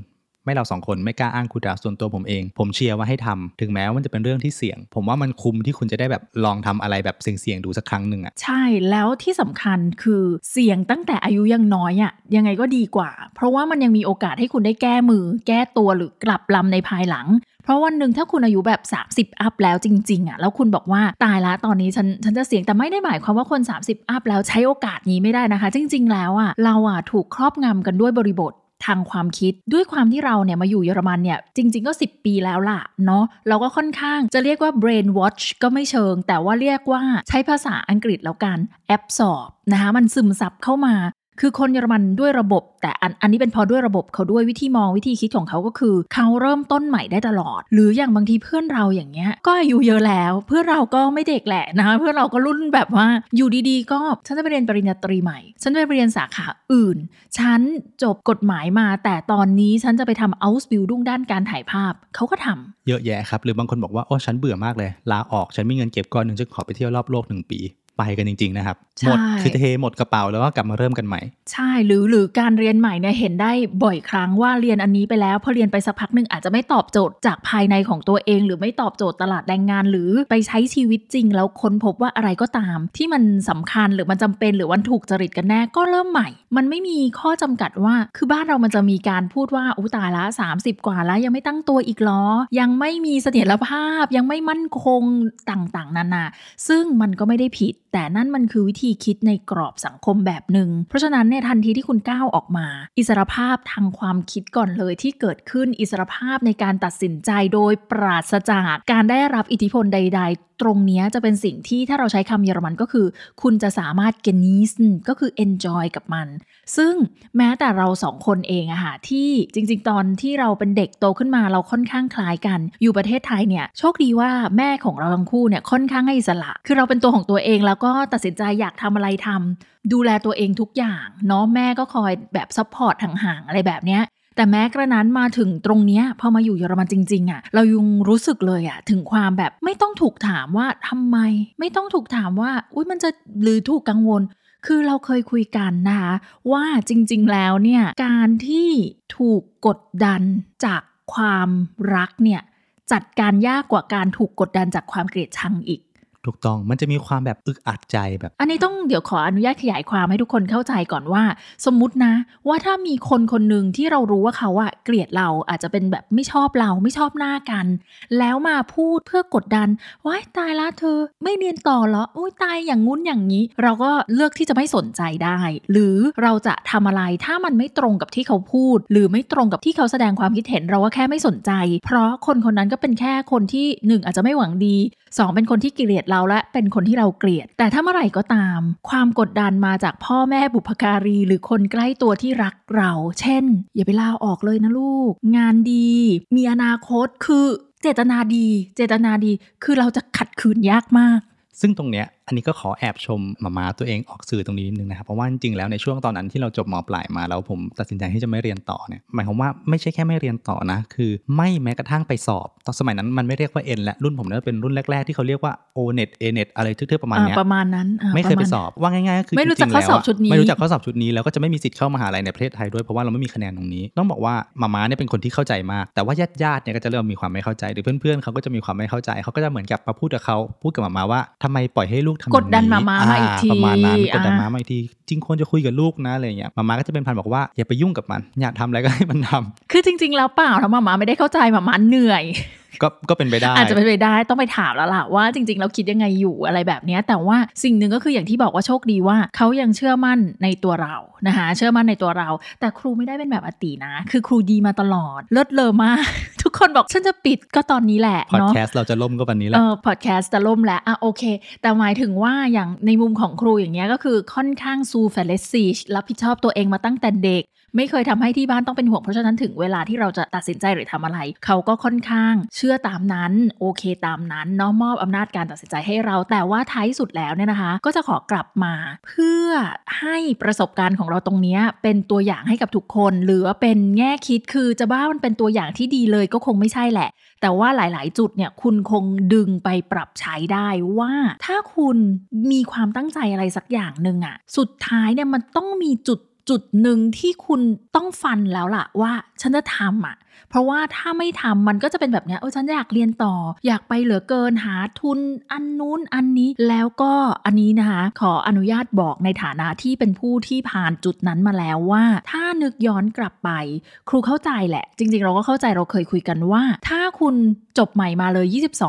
ไม่เราสองคนไม่กล้าอ้างคุณดาส่วนตัวผมเอง ผมเชียร์ว่าให้ทำถึงแม้ว่ามันจะเป็นเรื่องที่เสี่ยง ผมว่ามันคุ้มที่คุณจะได้แบบลองทำอะไรแบบเสี่ยงๆดูสักครั้งหนึ่งอะใช่แล้วที่สำคัญคือเสี่ยงตั้งแต่อายุยังน้อยอะ่ะยังไงก็ดีกว่า เพราะว่ามันยังมีโอกาสให้คุณได้แก้มือ แก้ตัวหรือกลับลำในภายหลังเพราะวันหนึ่งถ้าคุณอายุแบบ 30 อัพแล้วจริง ๆอะ่ะแล้วคุณบอกว่าตายละตอนนี้ฉันฉันจะเสี่ยงแต่ไม่ได้หมายความว่าคน 30 อัพแล้วใช้โอกาสนี้ไม่ได้นะคะ จริง ๆ แล้วอะ่ะเราอะถูกครอบงำกันด้วยบริบท ทางความคิด ด้วยความที่เราเนี่ยมาอยู่เยอรมันเนี่ยจริง ๆก็ 10 ปีแล้วล่ะเนาะเราก็ค่อนข้างจะเรียกว่า brain watch ก็ไม่เชิง แต่ว่าเรียกว่าใช้ภาษาอังกฤษแล้วกัน absorb นะคะมันซึมซับเข้ามา คือคนเยอรมันด้วยระบบ แต่อันอันนี้เป็นเพอด้วยระบบเขาด้วยวิธีมองวิธีคิดของเขาก็คือ เขาเริ่มต้นใหม่ได้ตลอด หรืออย่างบางทีเพื่อนเราอย่างเงี้ย ก็อายุเยอะแล้ว เพื่อนเราก็ไม่เด็กแหละนะคะเพื่อนเราก็รุ่นแบบว่าอยู่ดีๆ ก็ฉันจะไปเรียนปริญญาตรีใหม่ ฉันจะไปเรียนสาขาอื่น ฉันจบกฎหมายมา แต่ตอนนี้ฉันจะไปทำ Ausbildung ด้านการถ่ายภาพเขาก็ทำเยอะแยะครับหรือบางคนบอกว่าโอ้ฉันเบื่อมากเลยลาออกฉันมีเงินเก็บก้อนหนึ่งจะขอไปเที่ยวรอบโลกหนึ่งปี ไปกันจริง ๆ นะครับใช่หมดคือเทหมดกระเป๋าแล้วก็กลับมาเริ่มกันใหม่ ใช่หรือหรือการเรียนใหม่เนี่ยเห็นได้บ่อยครั้งว่าเรียนอันนี้ไปแล้วพอเรียนไปสักพักหนึ่งอาจจะไม่ตอบโจทย์จากภายในของตัวเอง หรือไม่ตอบโจทย์ตลาดแรงงาน หรือไปใช้ชีวิตจริง แล้วค้นพบว่าอะไรก็ตาม ที่มันสำคัญหรือมันจำเป็นหรือวันถูกจริตกันแน่ก็เริ่มใหม่ มันไม่มีข้อจำกัดว่า คือบ้านเรามันจะมีการพูดว่าอุยตายละ 30 กว่าแล้วยังไม่ตั้งตัวอีกเหรอ ยังไม่มีเสถียรภาพยังไม่มั่นคงต่างๆนานาซึ่งมันก็ไม่ได้ผิดแต่นั่นมันคือวิธีคิดในกรอบสังคมแบบหนึ่งเพราะฉะนั้นเนี่ยทันทีที่คุณก้าวออกมา อิสรภาพทางความคิดก่อนเลยที่เกิดขึ้นอิสรภาพในการตัดสินใจโดยปราศจากการได้รับอิทธิพลใด ๆ ตรงนี้จะเป็นสิ่งที่ถ้าเราใช้คำเยอรมันก็คือ คุณจะสามารถ genießen ก็คือ enjoy กับมัน ซึ่งแม้แต่เราสองคนเองอะค่ะที่จริง ๆ ตอนที่เราเป็นเด็กโตขึ้นมาเราค่อนข้างคล้ายกัน อยู่ประเทศไทยเนี่ยโชคดีว่าแม่ของเราทั้งคู่เนี่ยค่อนข้างให้อิสระ คือเราเป็นตัวของตัวเองแล้วก็ตัดสินใจอยากทำอะไรทำดูแลตัวเองทุกอย่างเนาะแม่ก็คอยแบบ support ห่างๆอะไรแบบเนี้ย แต่แม้กระนั้นมาถึงตรงเนี้ยพอมาอยู่เยอรมันจริงๆอะเรายังรู้สึกเลยอะถึงความแบบไม่ต้องถูกถามว่าทำไม ไม่ต้องถูกถามว่าอุ้ยมันจะหรือถูกกังวล คือเราเคยคุยกันนะคะว่าจริง ๆ แล้วเนี่ยการที่ถูกกดดันจากความรักเนี่ยจัดการยากกว่าการถูกกดดันจากความเกลียดชังอีก ถูกต้องมันจะมีความแบบอึกอัดใจแบบ อันนี้ต้องเดี๋ยวขออนุญาตขยายความให้ทุกคนเข้าใจก่อนว่า สมมุตินะ ว่าถ้ามีคนคนหนึ่งที่เรารู้ว่าเขาอะเกลียดเราอาจจะเป็นแบบไม่ชอบเราไม่ชอบหน้ากัน แล้วมาพูดเพื่อกดดันว้ายตายละเธอ ไม่เรียนต่อเหรออุ้ยตายอย่างงุ้นอย่างนี้ เราก็เลือกที่จะไม่สนใจได้ หรือเราจะทำอะไรถ้ามันไม่ตรงกับที่เขาพูด หรือไม่ตรงกับที่เขาแสดงความคิดเห็นเราก็แค่ไม่สนใจ เพราะคนคนนั้นก็เป็นแค่คนที่หนึ่งอาจจะไม่หวังดีสองเป็นคนที่เกลียดเราและเป็นคนที่เราเกลียด แต่ถ้าเมื่อไหร่ก็ตาม ความกดดันมาจากพ่อแม่บุพการี หรือคนใกล้ตัวที่รักเรา เช่น อย่าไปลาออกเลยนะลูก งานดี มีอนาคตคือเจตนาดี เจตนาดี คือเราจะขัดขืนยากมาก ซึ่งตรงเนี้ย อันนี้ก็ขอแอบชมมามาตัวเองออกสื่อตรงนี้นิดนึงนะครับเพราะว่าจริงๆแล้วในช่วงตอนนั้นที่เราจบมปลายมาแล้วผมตัดสินใจที่จะไม่เรียนต่อเนี่ยหมายความว่าไม่ใช่แค่ไม่เรียนต่อนะ คือไม่แม้กระทั่งไปสอบ ตอนสมัยนั้นมันไม่เรียกว่า N และรุ่นผมเนี่ยเป็นรุ่นแรกๆที่เขาเรียกว่า O net A net อะไรทึ่ๆประมาณอ่าเนี้ยประมาณนั้นอ่าไม่เคยไประาณสอบว่าง่ายๆก็คือไม่รู้จักจงๆแล้วข้อสอบชุดนี้ไม่รู้จักข้อสอบชุดนี้แล้วก็จะไม่มีสิทธิ์เข้ามหาลัยในประเทศไทยด้วยเพราะว่าเราไม่มีคะแนนตรงนี้ ต้องบอกว่ามาม่าเนี่ยเป็นคนที่เข้าใจมาก แต่ว่าญาติญาติๆเนี่ยก็จะเริ่มมีความไม่เข้าใจหรือเพื่อนๆเขาก็จะมีความไม่เข้าใจเขาก็จะเหมือนกับมาพูดกับเขาพูดกับมาม่าว่าทำไมปล่อยให้ลูกทำอย่างกดดันมาม่ามาอีกทีประมาณนั้นกดดันอ่ามาม่าอีกทีจริงควรจะคุยกับลูกนะอะไรเงี้ยมาม่าก็จะเป็นพันบอกว่าอย่าไปยุ่งกับมัน อยากทำอะไรก็ให้มันทำคือจริง ๆ แล้วเปล่าทำมามาไม่ได้เข้าใจมามาเหนื่อยก็ก็เป็นไปได้ อาจจะเป็นไปได้ต้องไปถามแล้วล่ะว่าจริงๆเราคิดยังไงอยู่อะไรแบบเนี้ยแต่ว่าสิ่งหนึ่งก็คืออย่างที่บอกว่าโชคดีว่าเขายังเชื่อมั่นในตัวเรานะคะเชื่อมั่นในตัวเรา แต่ครูไม่ได้เป็นแบบอาตินะ คือครูดีมาตลอดเลิศเลอมาก ทุกคนบอกฉันจะปิดก็ตอนนี้แหละพอดแคสต์เนาะเราจะล่มก็วันนี้แหละเออพอดแคสต์จะล่มแล้วอะโอเค แต่หมายถึงว่าอย่างในมุมของครูอย่างเงี้ยก็คือค่อนข้าง zuverlässig รับผิดชอบตัวเองมาตั้งแต่เด็ก ไม่เคยทำให้ที่บ้านต้องเป็นห่วงเพราะฉะนั้นถึงเวลาที่เราจะตัดสินใจหรือทำอะไร เขาก็ค่อนข้างเชื่อตามนั้นโอเคตามนั้นเนาะมอบอำนาจการตัดสินใจให้เรา แต่ว่าท้ายสุดแล้วเนี่ยนะคะ ก็จะขอกลับมา เพื่อให้ประสบการณ์ของเราตรงนี้เป็นตัวอย่างให้กับทุกคน หรือว่าเป็นแง่คิดคือจะบ้ามันเป็นตัวอย่างที่ดีเลยก็คงไม่ใช่แหละ แต่ว่าหลาย ๆ จุดเนี่ยคุณคงดึงไปปรับใช้ได้ว่าถ้าคุณมีความตั้งใจอะไรสักอย่างหนึ่งอะสุดท้ายเนี่ยมันต้องมีจุด จุดหนึ่งที่คุณต้องฟันแล้วล่ะว่า ฉันจะทำอะ เพราะว่าถ้าไม่ทำมันก็จะเป็นแบบนี้ยเออฉันอยากเรียนต่อ อยากไปเหลือเกินหาทุนอันนู้นอันนี้แล้วก็อันนี้นะคะขออนุญาตบอกในฐานะที่เป็นผู้ที่ผ่านจุดนั้นมาแล้วว่า ถ้านึกย้อนกลับไป ครูเข้าใจแหละ จริง ๆ เราก็เข้าใจเราเคยคุยกันว่า ถ้าคุณจบใหม่มาเลย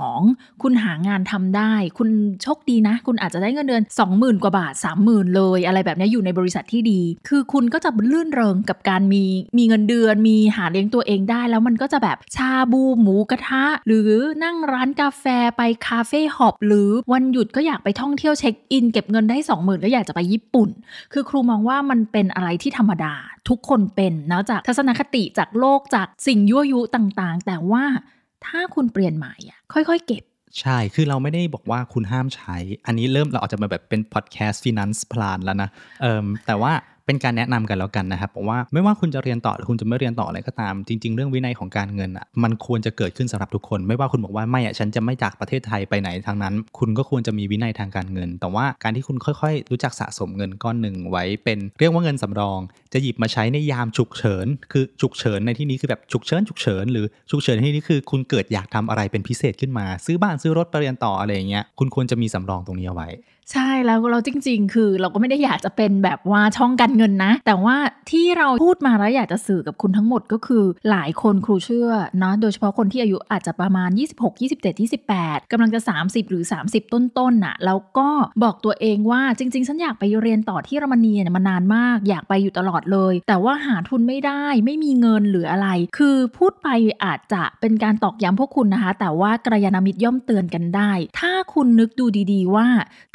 22 คุณหางานทำได้ คุณโชคดีนะ คุณอาจจะได้เงินเดือน 20,000 กว่าบาท 30,000 เลย อะไรแบบนี้อยู่ในบริษัทที่ดี คือคุณก็จะรื่นเริงกับการมีมีเงินเดือน มีหาเลี้ยงตัวเองได้แล้วมันก็จะแบบชาบูหมูกระทะ หรือนั่งร้านกาแฟไปคาเฟ่ hop หรือวันหยุดก็อยากไปท่องเที่ยวเช็คอิน เก็บเงินได้ 20,000 ก็อยากจะไปญี่ปุ่น คือครูมองว่ามันเป็นอะไรที่ธรรมดา ทุกคนเป็นนะจากทัศนคติจากโลกจากสิ่งยั่วยุต่างๆ แต่ว่าถ้าคุณเปลี่ยนใหม่อะค่อยๆ เก็บใช่ คือเราไม่ได้บอกว่าคุณห้ามใช้ อันนี้เริ่มเราอาจจะมาแบบเป็นพอดแคสต์ Finance Plan แล้วนะเอ่มแต่ว่า เป็นการแนะนำกันแล้วกันนะครับบอกว่าไม่ว่าคุณจะเรียนต่อหรือคุณจะไม่เรียนต่ออะไรก็ตามจริง ๆ เรื่องวินัยของการเงินอะมันควรจะเกิดขึ้นสำหรับทุกคน ไม่ว่าคุณบอกว่าไม่อะฉันจะไม่จากประเทศไทยไปไหนทางนั้น คุณก็ควรจะมีวินัยทางการเงิน แต่ว่าการที่คุณค่อยๆ รู้จักสะสมเงินก้อนหนึ่งไว้เป็นเรียกว่าเงินสำรอง จะหยิบมาใช้ในยามฉุกเฉิน คือฉุกเฉินในที่นี้คือแบบฉุกเฉินฉุกเฉินหรือฉุกเฉินที่นี้คือคุณเกิดอยากทำอะไรเป็นพิเศษขึ้นมา ซื้อบ้านซื้อรถไปเรียนต่ออะไรอย่างเงี้ยคุณควรจะมีสำรองตรงนี้เอาไว้ ใช่แล้วเราจริง ๆ คือเราก็ไม่ได้อยากจะเป็นแบบว่าช่องการเงินนะ แต่ว่าที่เราพูดมาแล้วอยากจะสื่อกับคุณทั้งหมดก็คือหลายคนครูเชื่อนะโดยเฉพาะคนที่อายุอาจจะประมาณ 26 27 28กำลังจะ 30 หรือ 30 ต้นๆน่ะแล้วก็บอกตัวเองว่าจริง ๆ ฉันอยากไปเรียนต่อที่เยอรมนีเนี่ยมานานมากอยากไปอยู่ตลอดเลย แต่ว่าหาทุนไม่ได้ไม่มีเงินหรืออะไร คือพูดไปอาจจะเป็นการตอกย้ำพวกคุณนะคะ แต่ว่ากระยาณมิตรย่อมเตือนกันได้ ถ้าคุณนึกดูดีๆว่า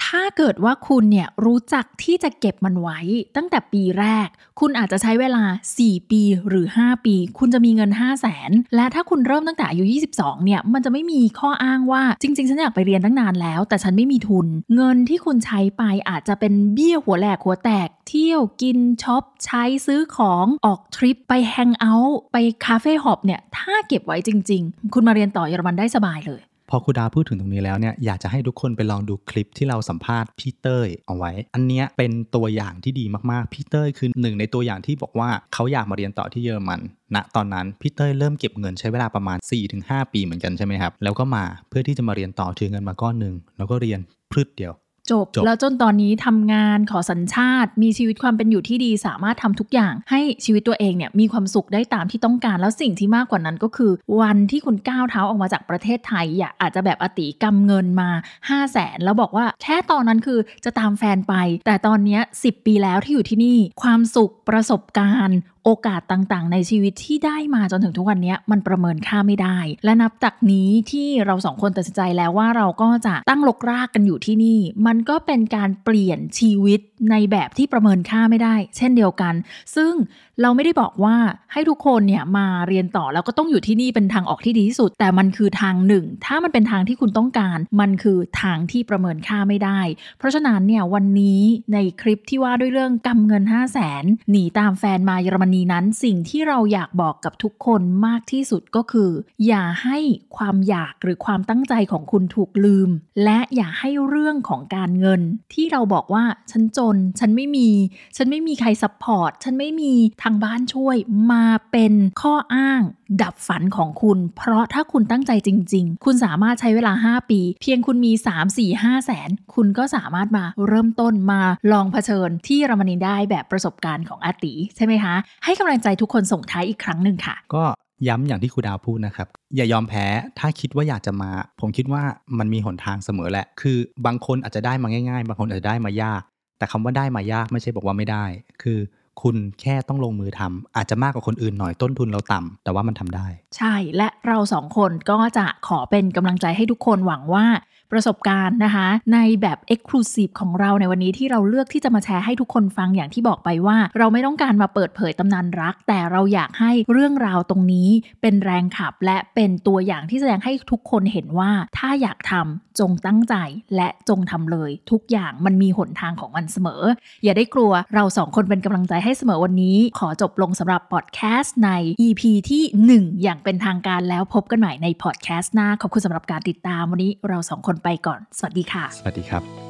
ถ้าเกิดว่าคุณเนี่ยรู้จักที่จะเก็บมันไว้ ตั้งแต่ปีแรก คุณอาจจะใช้เวลา 4 ปีหรือ 5 ปี คุณจะมีเงิน 5 0 0แสนและถ้าคุณเริ่มตั้งแต่อายุ 22 เนี่ย มันจะไม่มีข้ออ้างว่าจริง ๆ ฉันอยากไปเรียนตั้งนานแล้ว แต่ฉันไม่มีทุน เงินที่คุณใช้ไปอาจจะเป็นเบี้ยหัวแหลกหัวแตก เที่ยวกินช็อปใช้ซื้อของออกทริปไปแฮงเอาท์ไปคาเฟ่ hop เนี่ยถ้าเก็บไว้จริง ๆ คุณมาเรียนต่อเยอรมันได้สบายเลย พอครูดาวพูดถึงตรงนี้แล้วเนี่ยอยากจะให้ทุกคนไปลองดูคลิปที่เราสัมภาษณ์พี่เต้ยเอาไว้ อันเนี้ยเป็นตัวอย่างที่ดีมากๆพี่เต้ยคือหนึ่งในตัวอย่างที่บอกว่าเขาอยากมาเรียนต่อที่เยอรมันณตอนนั้นพี่เต้ยเริ่มเก็บเงินใช้เวลาประมาณ 4-5 ปีเหมือนกันใช่ไหมครับแล้วก็มาเพื่อที่จะมาเรียนต่อถือเงินมาก้อนหนึ่งแล้วก็เรียนพรืดเดียว จบจบ แล้วจนตอนนี้ทำงานขอสัญชาติ มีชีวิตความเป็นอยู่ที่ดีสามารถทำทุกอย่าง ให้ชีวิตตัวเองเนี่ยมีความสุขได้ตามที่ต้องการ แล้วสิ่งที่มากกว่านั้นก็คือ วันที่คุณก้าวเท้าออกมาจากประเทศไทยอย่าอาจจะแบบอติกำเงินมา 5 0 0แสนแล้วบอกว่าแค่ตอนนั้นคือจะตามแฟนไป แต่ตอนเนี้ย10 ปีแล้วที่อยู่ที่นี่ ความสุขประสบการณ์ โอกาสต่างๆ ในชีวิตที่ได้มาจนถึงทุกวันนี้มันประเมินค่าไม่ได้ และนับจากนี้ที่เราสองคนตัดสินใจแล้วว่าเราก็จะตั้งลกรากกันอยู่ที่นี่ มันก็เป็นการเปลี่ยนชีวิตในแบบที่ประเมินค่าไม่ได้ เช่นเดียวกัน ซึ่งเราไม่ได้บอกว่าให้ทุกคนเนี่ยมาเรียนต่อแล้วก็ต้องอยู่ที่นี่เป็นทางออกที่ดีที่สุด แต่มันคือทางหนึ่ง ถ้ามันเป็นทางที่คุณต้องการ มันคือทางที่ประเมินค่าไม่ได้ เพราะฉะนั้นเนี่ยวันนี้ในคลิปที่ว่าด้วยเรื่องกำเงิน 5 0 0แสนหนีตามแฟนมาเยอรมนีนั้น สิ่งที่เราอยากบอกกับทุกคนมากที่สุดก็คือ อย่าให้ความอยากหรือความตั้งใจของคุณถูกลืม และอย่าให้เรื่องของการเงิน ที่เราบอกว่าฉันจนฉันไม่มี ฉันไม่มีใคร support ฉันไม่มีทางบ้านช่วย มาเป็นข้ออ้าง ดับฝันของคุณ เพราะถ้าคุณตั้งใจจริง ๆ คุณสามารถใช้เวลา 5 ปี เพียงคุณมี 3 4 5 แสน คุณก็สามารถมาเริ่มต้นมาลองเผชิญที่เยอรมนีได้แบบประสบการณ์ของอาติใช่ไหมคะ ให้กำลังใจทุกคนส่งท้ายอีกครั้งหนึ่งค่ะ ก็ย้ำอย่างที่ครูดาวพูดนะครับ อย่ายอมแพ้ถ้าคิดว่าอยากจะมา ผมคิดว่ามันมีหนทางเสมอแหละ คือบางคนอาจจะได้มาง่าย ๆ บางคนอาจจะได้มายาก แต่คำว่าได้มายากไม่ใช่บอกว่าไม่ได้ คือคุณแค่ต้องลงมือทำอาจจะมากกว่าคนอื่นหน่อยต้นทุนเราต่ำแต่ว่ามันทำได้ ใช่และเราสองคนก็จะขอเป็นกำลังใจให้ทุกคนหวังว่า ประสบการณ์นะคะ ในแบบ Exclusive ของเราในวันนี้ที่เราเลือกที่จะมาแชร์ให้ทุกคนฟังอย่างที่บอกไปว่า เราไม่ต้องการมาเปิดเผยตำนานรัก แต่เราอยากให้เรื่องราวตรงนี้เป็นแรงขับ และเป็นตัวอย่างที่แสดงให้ทุกคนเห็นว่าถ้าอยากทำจงตั้งใจและจงทำเลย ทุกอย่างมันมีหนทางของมันเสมอ อย่าได้กลัวเราสองคนเป็นกำลังใจให้เสมอวันนี้ ขอจบลงสำหรับพอดแคสต์ใน EP ที่ 1 อย่างเป็นทางการแล้วพบกันใหม่ในพอดแคสต์หน้าขอบคุณสำหรับการติดตามวันนี้เราสองคนไปก่อน สวัสดีค่ะ สวัสดีครับ